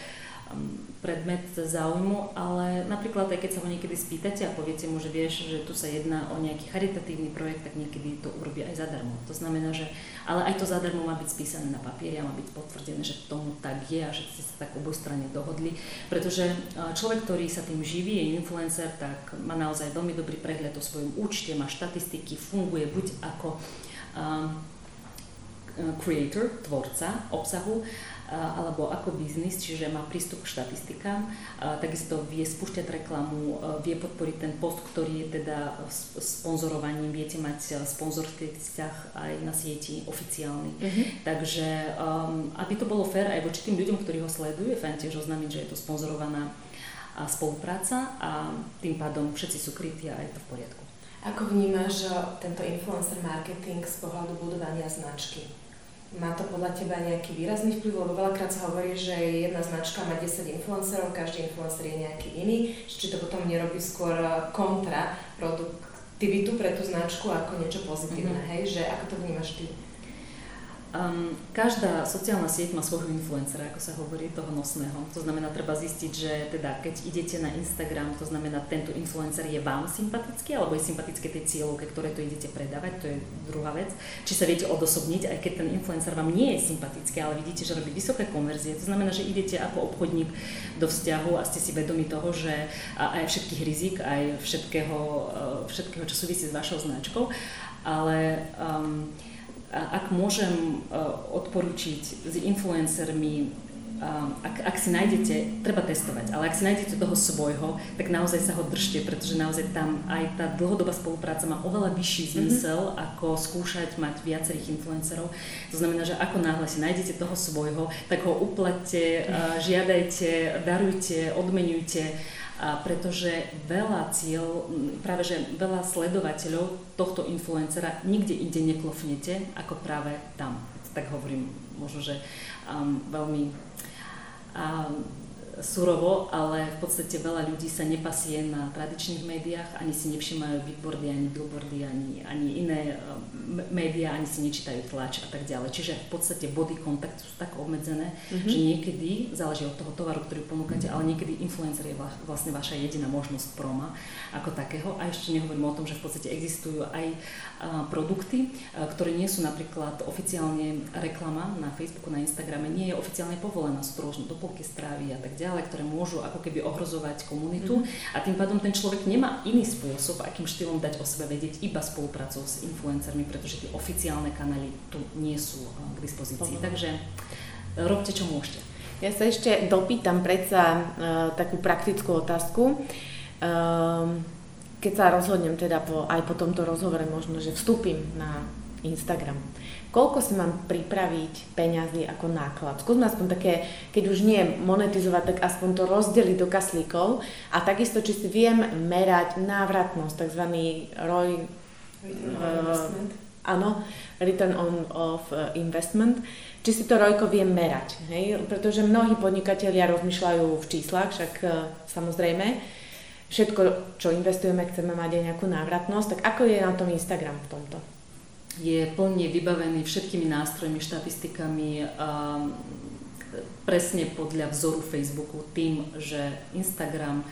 predmet záujmu, ale napríklad aj keď sa ho niekedy spýtate a poviete mu, že vieš, že tu sa jedná o nejaký charitatívny projekt, tak niekedy to urobí aj zadarmo. To znamená, že ale aj to zadarmo má byť spísané na papieri a má byť potvrdené, že tomu tak je a že ste sa tak obojstranne dohodli. Pretože človek, ktorý sa tým živí, je influencer, tak má naozaj veľmi dobrý prehľad o svojom účte, má štatistiky, funguje buď ako um, creator, tvorca obsahu, alebo ako biznis, čiže má prístup k štatistikám, takisto vie spúšťať reklamu, vie podporiť ten post, ktorý je teda sponzorovaním, viete mať sponzorský vzťah aj na sieti oficiálny. Mm-hmm. Takže um, aby to bolo fér aj voči tým ľuďom, ktorí ho sledujú, je fajn tiež oznámiť, že je to sponzorovaná spolupráca a tým pádom všetci sú krytí a je to v poriadku. Ako vnímaš tento influencer marketing z pohľadu budovania značky? Má to podľa teba nejaký výrazný vplyv, lebo veľakrát sa hovorí, že jedna značka má 10 influencerov, každý influencer je nejaký iný, či to potom nerobí skôr kontra produktivitu pre tú značku ako niečo pozitívne, mm-hmm. hej, že ako to vnímaš ty? Um, každá sociálna sieť má svojho influencera, ako sa hovorí, toho nosného. To znamená, treba zistiť, že teda keď idete na Instagram, to znamená, tento influencer je vám sympatický, alebo je sympatické tej cieľovke, ktoré to idete predávať, to je druhá vec. Či sa viete odosobniť, aj keď ten influencer vám nie je sympatický, ale vidíte, že robí vysoké konverzie. To znamená, že idete ako obchodník do vzťahu a ste si vedomi toho, že aj všetkých rizik, aj všetkého, e, všetkého čo súvisí s vašou značkou. Ale um, ak môžem e, odporučiť s influencermi, ak, ak si nájdete, treba testovať, ale ak si nájdete toho svojho, tak naozaj sa ho držte, pretože naozaj tam aj tá dlhodobá spolupráca má oveľa vyšší mhm. zmysel, mm-hmm. ako skúšať mať viacerých influencerov. To znamená, že ako náhle si nájdete toho svojho, tak ho uplatte, žiadajte, darujte, odmenujte pretože veľa cieľ, práve že veľa sledovateľov tohto influencera nikde inde neklofnete ako práve tam. Tak hovorím možno, že um, veľmi um, surovo, ale v podstate veľa ľudí sa nepasie na tradičných médiách, ani si nevšimajú bigboardy, ani billboardy, ani, ani iné um, médiá, ani si nečítajú tlač a tak ďalej. Čiže v podstate body kontakt sú tak obmedzené, mm-hmm. že niekedy, záleží od toho tovaru, ktorý ponúkate, ale niekedy influencer je vlastne vaša jediná možnosť proma ako takého. A ešte nehovorím o tom, že v podstate existujú aj produkty, ktoré nie sú napríklad oficiálne reklama na Facebooku, na Instagrame, nie je oficiálne povolená, sú to rôzne doplnky správy a tak ďalej ktoré môžu ako keby ohrozovať komunitu mm. a tým pádom ten človek nemá iný spôsob, akým štýlom dať o sebe vedieť iba spolupracou s influencermi, pretože tie oficiálne kanály tu nie sú k dispozícii. Mm. Takže eh, robte, čo môžete. Ja sa ešte dopýtam predsa uh, takú praktickú otázku. Um, keď sa rozhodnem teda po, aj po tomto rozhovore možno, že vstúpim na Instagram koľko si mám pripraviť peňazí ako náklad. Skúsme aspoň také, keď už nie monetizovať, tak aspoň to rozdeliť do kaslíkov a takisto, či si viem merať návratnosť, tzv. ROI, uh, áno, Return on of eh, Investment, či si to rojko viem merať, hej? pretože mnohí podnikatelia rozmýšľajú v číslach, však uh, samozrejme, všetko, čo investujeme, chceme mať aj nejakú návratnosť, tak ako je na tom Instagram v tomto? je plne vybavený všetkými nástrojmi, štatistikami, um, presne podľa vzoru Facebooku, tým, že Instagram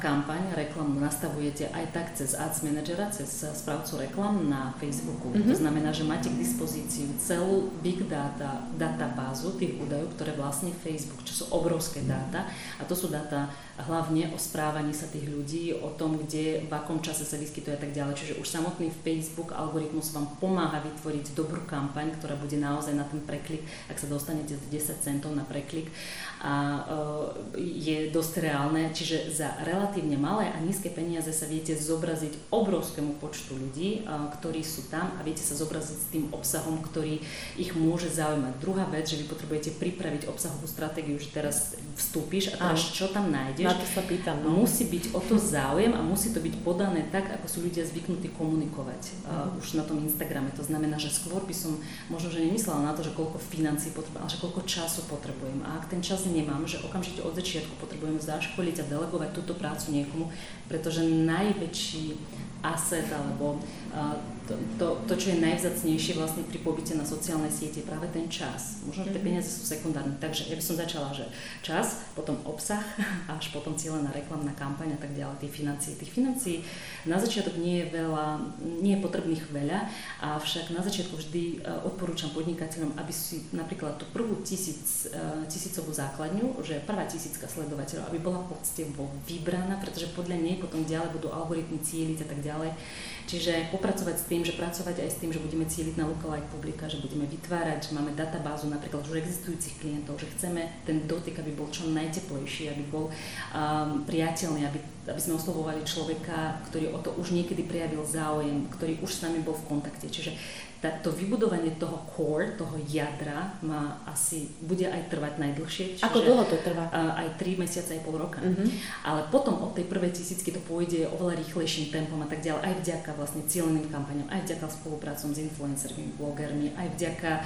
kampaň, reklamu nastavujete aj tak cez Ads Managera, cez správcu reklam na Facebooku. Mm-hmm. To znamená, že máte k dispozíciu celú big data databázu tých údajov, ktoré vlastne Facebook, čo sú obrovské dáta a to sú dáta hlavne o správaní sa tých ľudí, o tom, kde, v akom čase sa vyskytuje a tak ďalej. Čiže už samotný Facebook algoritmus vám pomáha vytvoriť dobrú kampaň, ktorá bude naozaj na ten preklik, ak sa dostanete z 10 centov na preklik a e, je dosť reálne, čiže za relatívne malé a nízke peniaze sa viete zobraziť obrovskému počtu ľudí, e, ktorí sú tam a viete sa zobraziť s tým obsahom, ktorý ich môže zaujímať. Druhá vec, že vy potrebujete pripraviť obsahovú stratégiu, že teraz vstúpiš a teraz čo tam nájdeš, na to sa pýtam. No. Musí byť o to záujem a musí to byť podané tak, ako sú ľudia zvyknutí komunikovať uh, už na tom Instagrame. To znamená, že skôr by som možno, že nemyslela na to, že koľko financí potrebujem, ale že koľko času potrebujem. A ak ten čas nemám, že okamžite od začiatku potrebujem zaškoliť a delegovať túto prácu niekomu, pretože najväčší aset alebo uh, to, to, to, čo je najvzácnejšie vlastne pri pobyte na sociálnej siete, je práve ten čas. Možno, že tie mhm. peniaze sú sekundárne. Takže ja by som začala, že čas, potom obsah, až potom cieľená reklamná kampaň a tak ďalej, tie financie. Tých financií na začiatok nie je veľa, nie je potrebných veľa, avšak na začiatku vždy e, odporúčam podnikateľom, aby si napríklad tú prvú tisíc, e, tisícovú základňu, že prvá tisícka sledovateľov, aby bola poctivo vybraná, pretože podľa nej potom ďalej budú algoritmy cieliť a tak ďalej. Čiže popracovať s tým, že pracovať aj s tým, že budeme cieliť na lookalike publika, že budeme vytvárať, že máme databázu napríklad už existujúcich klientov, že chceme ten dotyk, aby bol čo najteplejší, aby bol um, priateľný, aby, aby sme oslovovali človeka, ktorý o to už niekedy prejavil záujem, ktorý už s nami bol v kontakte. Čiže tá, to vybudovanie toho core, toho jadra má asi, bude aj trvať najdlhšie. Ako dlho to trvá? Aj 3 mesiace, aj pol roka. Uh-huh. Ale potom od tej prvej tisícky to pôjde oveľa rýchlejším tempom a tak ďalej, aj vďaka vlastne cieľeným kampaňom, aj vďaka spoluprácom s influencermi, blogermi, aj vďaka uh,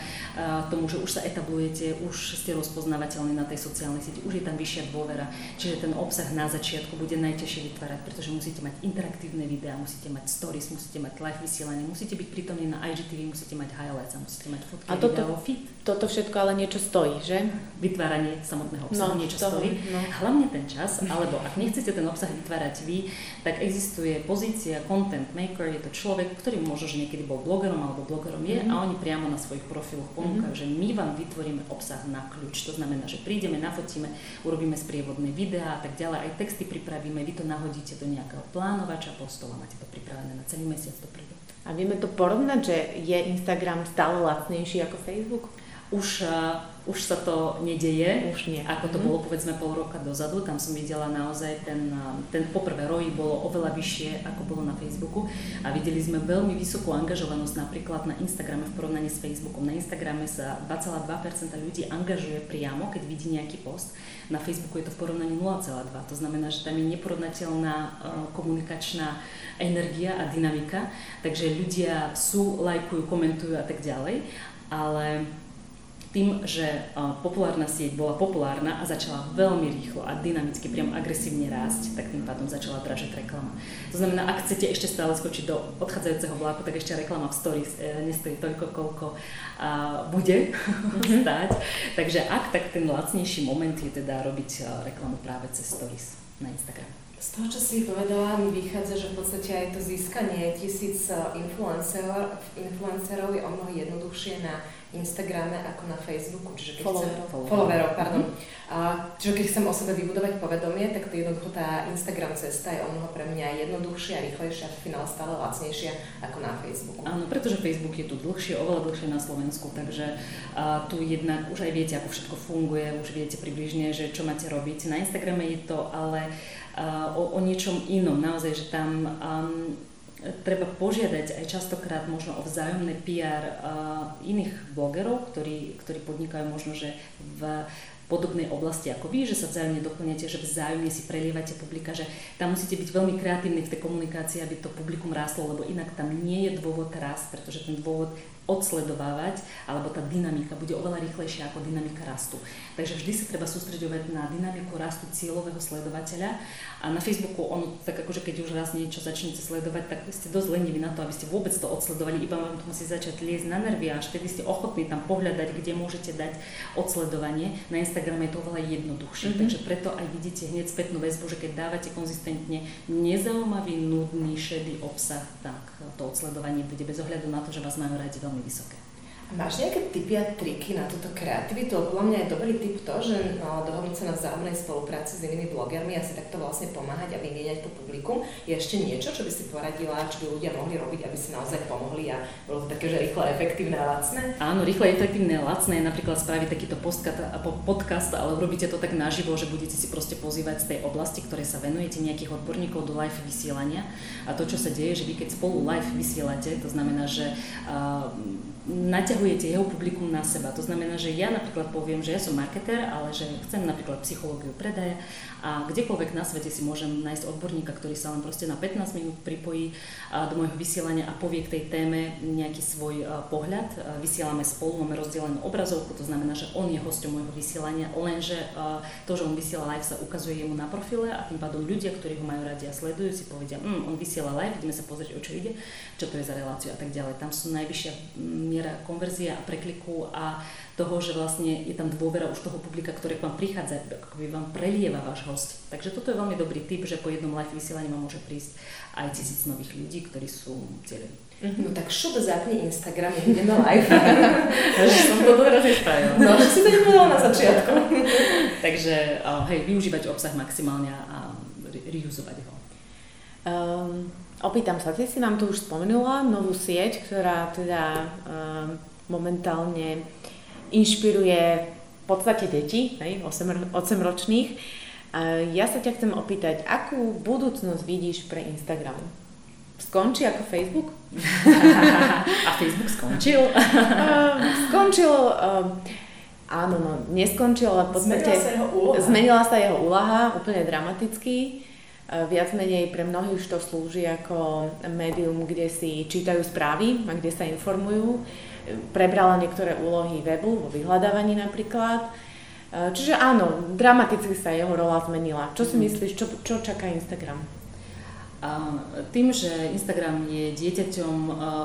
tomu, že už sa etablujete, už ste rozpoznávateľní na tej sociálnej sieti, už je tam vyššia dôvera. Čiže ten obsah na začiatku bude najťažšie vytvárať, pretože musíte mať interaktívne videá, musíte mať stories, musíte mať live vysielanie, musíte byť prítomní na IGTV musíte mať highlights a musíte mať fotky, a toto, video, fit. Toto všetko ale niečo stojí, že? Vytváranie samotného obsahu no, niečo toho, stojí. No. Hlavne ten čas, alebo ak nechcete ten obsah vytvárať vy, tak existuje pozícia content maker, je to človek, ktorý možno, že niekedy bol blogerom alebo blogerom je mm-hmm. a oni priamo na svojich profiloch ponúkajú, mm-hmm. že my vám vytvoríme obsah na kľúč. To znamená, že prídeme, nafotíme, urobíme sprievodné videá a tak ďalej, aj texty pripravíme, vy to nahodíte do nejakého plánovača postov a máte to pripravené na celý mesiac dopredu. A vieme to porovnať, že je Instagram stále lacnejší ako Facebook? Už, uh, už sa to nedeje, už nie. ako to mm. bolo povedzme pol roka dozadu. Tam som videla naozaj ten, ten poprvé ROI bolo oveľa vyššie ako bolo na Facebooku a videli sme veľmi vysokú angažovanosť napríklad na Instagrame v porovnaní s Facebookom. Na Instagrame sa 2,2% ľudí angažuje priamo, keď vidí nejaký post. Na Facebooku je to v porovnaní 0,2. To znamená, že tam je neporovnateľná uh, komunikačná energia a dynamika, takže ľudia sú, lajkujú, komentujú a tak ďalej, ale tým, že populárna sieť bola populárna a začala veľmi rýchlo a dynamicky, priam agresívne rásť, tak tým pádom začala dražať reklama. To znamená, ak chcete ešte stále skočiť do odchádzajúceho vlaku, tak ešte reklama v stories e, nestojí toľko, koľko a, bude mm-hmm. stáť. Takže ak, tak ten lacnejší moment je teda robiť reklamu práve cez stories na Instagram. Z toho, čo si povedala, mi vychádza, že v podstate aj to získanie tisíc influencerov, influencerov je o mnoho jednoduchšie na Instagrame ako na Facebooku, čiže keď followerov, chcem, followerov pardon. Mm-hmm. A, čiže keď chcem o sebe vybudovať povedomie, tak to jednoducho tá Instagram cesta je o mnoho pre mňa jednoduchšia, rýchlejšia a v finále stále lacnejšia ako na Facebooku. Áno, pretože Facebook je tu dlhšie, oveľa dlhšie na Slovensku, takže a, tu jednak už aj viete, ako všetko funguje, už viete približne, že čo máte robiť. Na Instagrame je to ale a, o, o niečom inom, naozaj, že tam um, treba požiadať aj častokrát možno o vzájomné PR iných blogerov, ktorí, ktorí podnikajú možno, že v podobnej oblasti ako vy, že sa vzájomne doplňate, že vzájomne si prelievate publika, že tam musíte byť veľmi kreatívni v tej komunikácii, aby to publikum rástlo, lebo inak tam nie je dôvod rast, pretože ten dôvod odsledovávať, alebo tá dynamika bude oveľa rýchlejšia ako dynamika rastu. Takže vždy sa treba sústredovať na dynamiku rastu cieľového sledovateľa a na Facebooku on, tak akože keď už raz niečo začnete sledovať, tak ste dosť leniví na to, aby ste vôbec to odsledovali, iba vám to musí začať liezť na nervy a až vtedy ste ochotní tam pohľadať, kde môžete dať odsledovanie. Na Instagrame je to oveľa jednoduchšie, mm-hmm. takže preto aj vidíte hneď spätnú väzbu, že keď dávate konzistentne nezaujímavý, nudný, šedý obsah, tak to odsledovanie bude bez ohľadu na to, že vás majú radi veľmi vysoké. Máš nejaké tipy a triky na túto kreativitu? Podľa mňa je dobrý tip to, že no, dohodnúť sa na vzájomnej spolupráci s inými blogermi a si takto vlastne pomáhať a vymieňať to publikum. Je ešte niečo, čo by si poradila, čo by ľudia mohli robiť, aby si naozaj pomohli a bolo to také, že rýchle, efektívne a lacné? Áno, rýchle, efektívne a lacné je napríklad spraviť takýto podcast, ale robíte to tak naživo, že budete si proste pozývať z tej oblasti, ktoré sa venujete, nejakých odborníkov do live vysielania. A to, čo sa deje, že vy keď spolu live vysielate, to znamená, že uh, naťahujete jeho publikum na seba. To znamená, že ja napríklad poviem, že ja som marketer, ale že chcem napríklad psychológiu predaja a kdekoľvek na svete si môžem nájsť odborníka, ktorý sa len proste na 15 minút pripojí do môjho vysielania a povie k tej téme nejaký svoj pohľad. Vysielame spolu, máme rozdelenú obrazovku, to znamená, že on je hosťom môjho vysielania, lenže to, že on vysiela live sa ukazuje jemu na profile a tým pádom ľudia, ktorí ho majú radi a sledujú, si povedia, mm, on vysiela live, ideme sa pozrieť, o čo ide, čo to je za reláciu a tak ďalej. Tam sú najvyššia miera konverzia a prekliku a toho, že vlastne je tam dôvera už toho publika, ktoré k vám prichádza, akoby vám prelieva váš host. Takže toto je veľmi dobrý tip, že po jednom live vysielaní vám môže prísť aj tisíc nových ľudí, ktorí sú cieľení. Mm-hmm. No tak šup, zapni Instagram, ideme live. že som to dobre spravila. No, že si to nepovedala na začiatku. Takže hej, využívať obsah maximálne a reusovať ho. Um, opýtam sa, ty si nám tu už spomenula novú sieť, ktorá teda um, momentálne inšpiruje v podstate deti, 8, 8 ročných. Ja sa ťa chcem opýtať, akú budúcnosť vidíš pre Instagram? Skončí ako Facebook? A Facebook skončil? skončil, áno, no, neskončil, ale v podstate zmenila sa jeho úloha, zmenila sa jeho úloha úplne dramaticky. Viac menej pre mnohých už to slúži ako médium, kde si čítajú správy a kde sa informujú prebrala niektoré úlohy webu, vo vyhľadávaní napríklad. E, čiže áno, dramaticky sa jeho rola zmenila. Čo si mhm. myslíš, čo, čo čaká Instagram? Tým, že Instagram je dieťaťom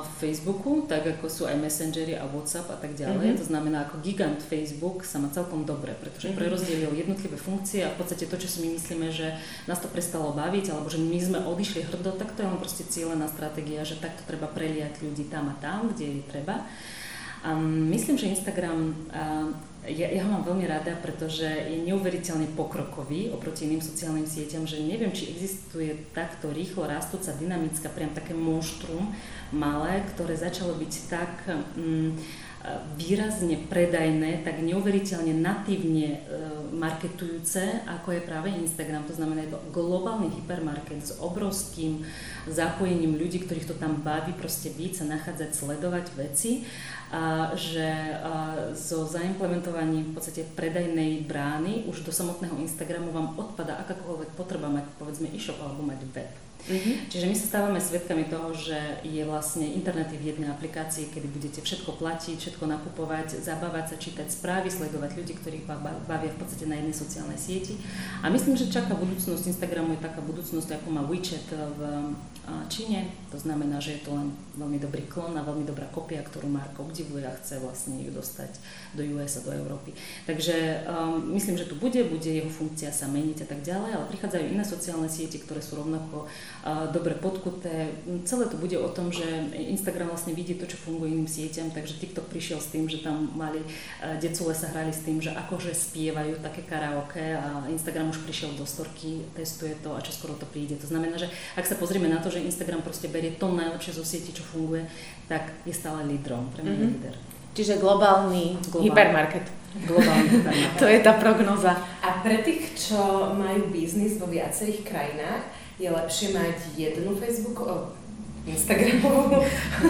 v Facebooku, tak ako sú aj Messengery a WhatsApp a tak ďalej, mm-hmm. to znamená ako gigant Facebook sa má celkom dobre, pretože mm-hmm. prerozdelil jednotlivé funkcie a v podstate to, čo si my myslíme, že nás to prestalo baviť, alebo že my sme odišli hrdo, tak to je len proste cieľená stratégia, že takto treba preliať ľudí tam a tam, kde je treba. A myslím, že Instagram ja, ja ho mám veľmi rada, pretože je neuveriteľne pokrokový oproti iným sociálnym sieťam, že neviem, či existuje takto rýchlo rastúca, dynamická, priam také monštrum malé, ktoré začalo byť tak mm, výrazne predajné, tak neuveriteľne natívne e, marketujúce, ako je práve Instagram. To znamená, je to globálny hypermarket s obrovským zapojením ľudí, ktorých to tam baví proste byť, sa nachádzať, sledovať veci a že a so zaimplementovaním v podstate predajnej brány už do samotného Instagramu vám odpada akákoľvek potreba mať povedzme e-shop alebo mať web. Mm-hmm. Čiže my sa stávame svedkami toho, že je vlastne internet v jednej aplikácii, kedy budete všetko platiť, všetko nakupovať, zabávať sa, čítať správy, sledovať ľudí, ktorých bavia v podstate na jednej sociálnej sieti. A myslím, že čaká budúcnosť Instagramu je taká budúcnosť, ako má WeChat v Číne. To znamená, že je to len veľmi dobrý klon a veľmi dobrá kopia, ktorú Marko obdivuje a chce vlastne ju dostať do US a do Európy. Takže um, myslím, že tu bude, bude jeho funkcia sa meniť a tak ďalej, ale prichádzajú iné sociálne siete, ktoré sú rovnako dobre podkuté. Celé to bude o tom, že Instagram vlastne vidí to, čo funguje iným sieťam, takže TikTok prišiel s tým, že tam mali, decule sa hrali s tým, že akože spievajú také karaoke a Instagram už prišiel do storky, testuje to a čo skoro to príde. To znamená, že ak sa pozrieme na to, že Instagram proste berie to najlepšie zo sieti, čo funguje, tak je stále lídrom, pre mňa mm-hmm. líder. Čiže globálny, globálny hypermarket. Globálny hypermarket. to je tá prognoza. A pre tých, čo majú biznis vo viacerých krajinách, je lepšie mať jednu Facebook, Instagramovú,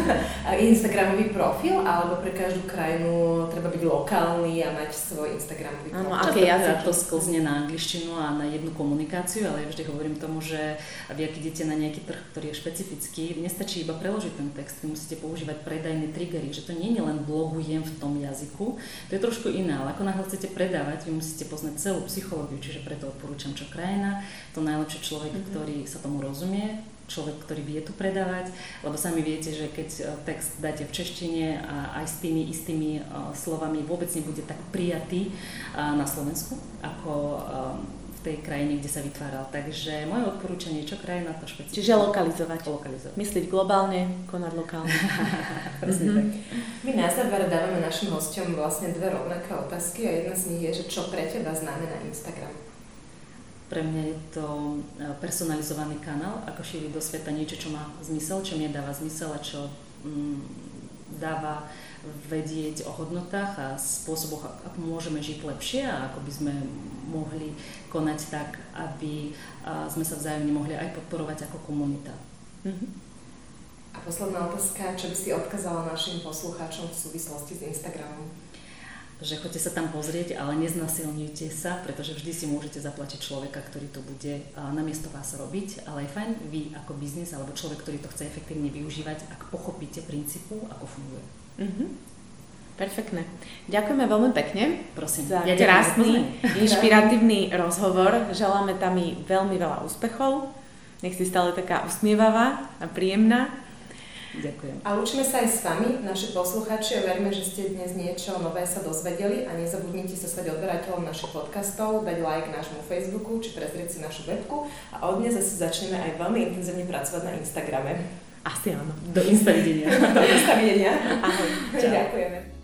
Instagramový profil, alebo pre každú krajinu treba byť lokálny a mať svoj Instagramový profil. Áno, aké jazyk to sklzne na angličtinu a na jednu komunikáciu, ale ja vždy hovorím tomu, že ak idete na nejaký trh, ktorý je špecifický, nestačí iba preložiť ten text, vy musíte používať predajné triggery, že to nie je len blogujem v tom jazyku, to je trošku iné, ale ako náhle chcete predávať, vy musíte poznať celú psychológiu, čiže preto odporúčam čo krajina, to najlepšie človek, mm-hmm. ktorý sa tomu rozumie, človek, ktorý vie tu predávať, lebo sami viete, že keď e, text dáte v češtine a aj s tými istými e, slovami vôbec nebude tak prijatý e, na Slovensku, ako v tej krajine, kde sa vytváral. Takže moje odporúčanie, čo krajina to špecificky. Čiže lokalizovať. Lokalizovať. Myslieť globálne, konať lokálne. Presne mm-hmm. tak. My na záver dávame našim hostom vlastne dve rovnaké otázky a jedna z nich je, že čo pre teba znamená Instagram? Pre mňa je to e, personalizovaný kanál, ako šíriť do sveta niečo, čo má zmysel, čo mi dáva zmysel a čo mm, dáva vedieť o hodnotách a spôsoboch, ako môžeme žiť lepšie a ako by sme mohli konať tak, aby sme sa vzájomne mohli aj podporovať ako komunita. Mm-hmm. A posledná otázka, čo by si odkázala našim poslucháčom v súvislosti s Instagramom? Že chodte sa tam pozrieť, ale neznasilňujte sa, pretože vždy si môžete zaplatiť človeka, ktorý to bude namiesto vás robiť, ale je fajn vy ako biznis alebo človek, ktorý to chce efektívne využívať, ak pochopíte princípu, ako funguje. Mm-hmm. Perfektné. Ďakujeme veľmi pekne Prosím. za ja krásny, inšpiratívny rozhovor. Želáme tam veľmi veľa úspechov. Nech si stále taká usmievavá a príjemná Ďakujem. A učíme sa aj s vami, naši posluchači, a veríme, že ste dnes niečo nové sa dozvedeli a nezabudnite sa stať odberateľom našich podcastov, dať like nášmu Facebooku či prezrieť si našu webku a od dnes zase začneme aj veľmi intenzívne pracovať na Instagrame. Asi áno. Do Insta videnia. Do Insta videnia. Ahoj. Ďakujeme.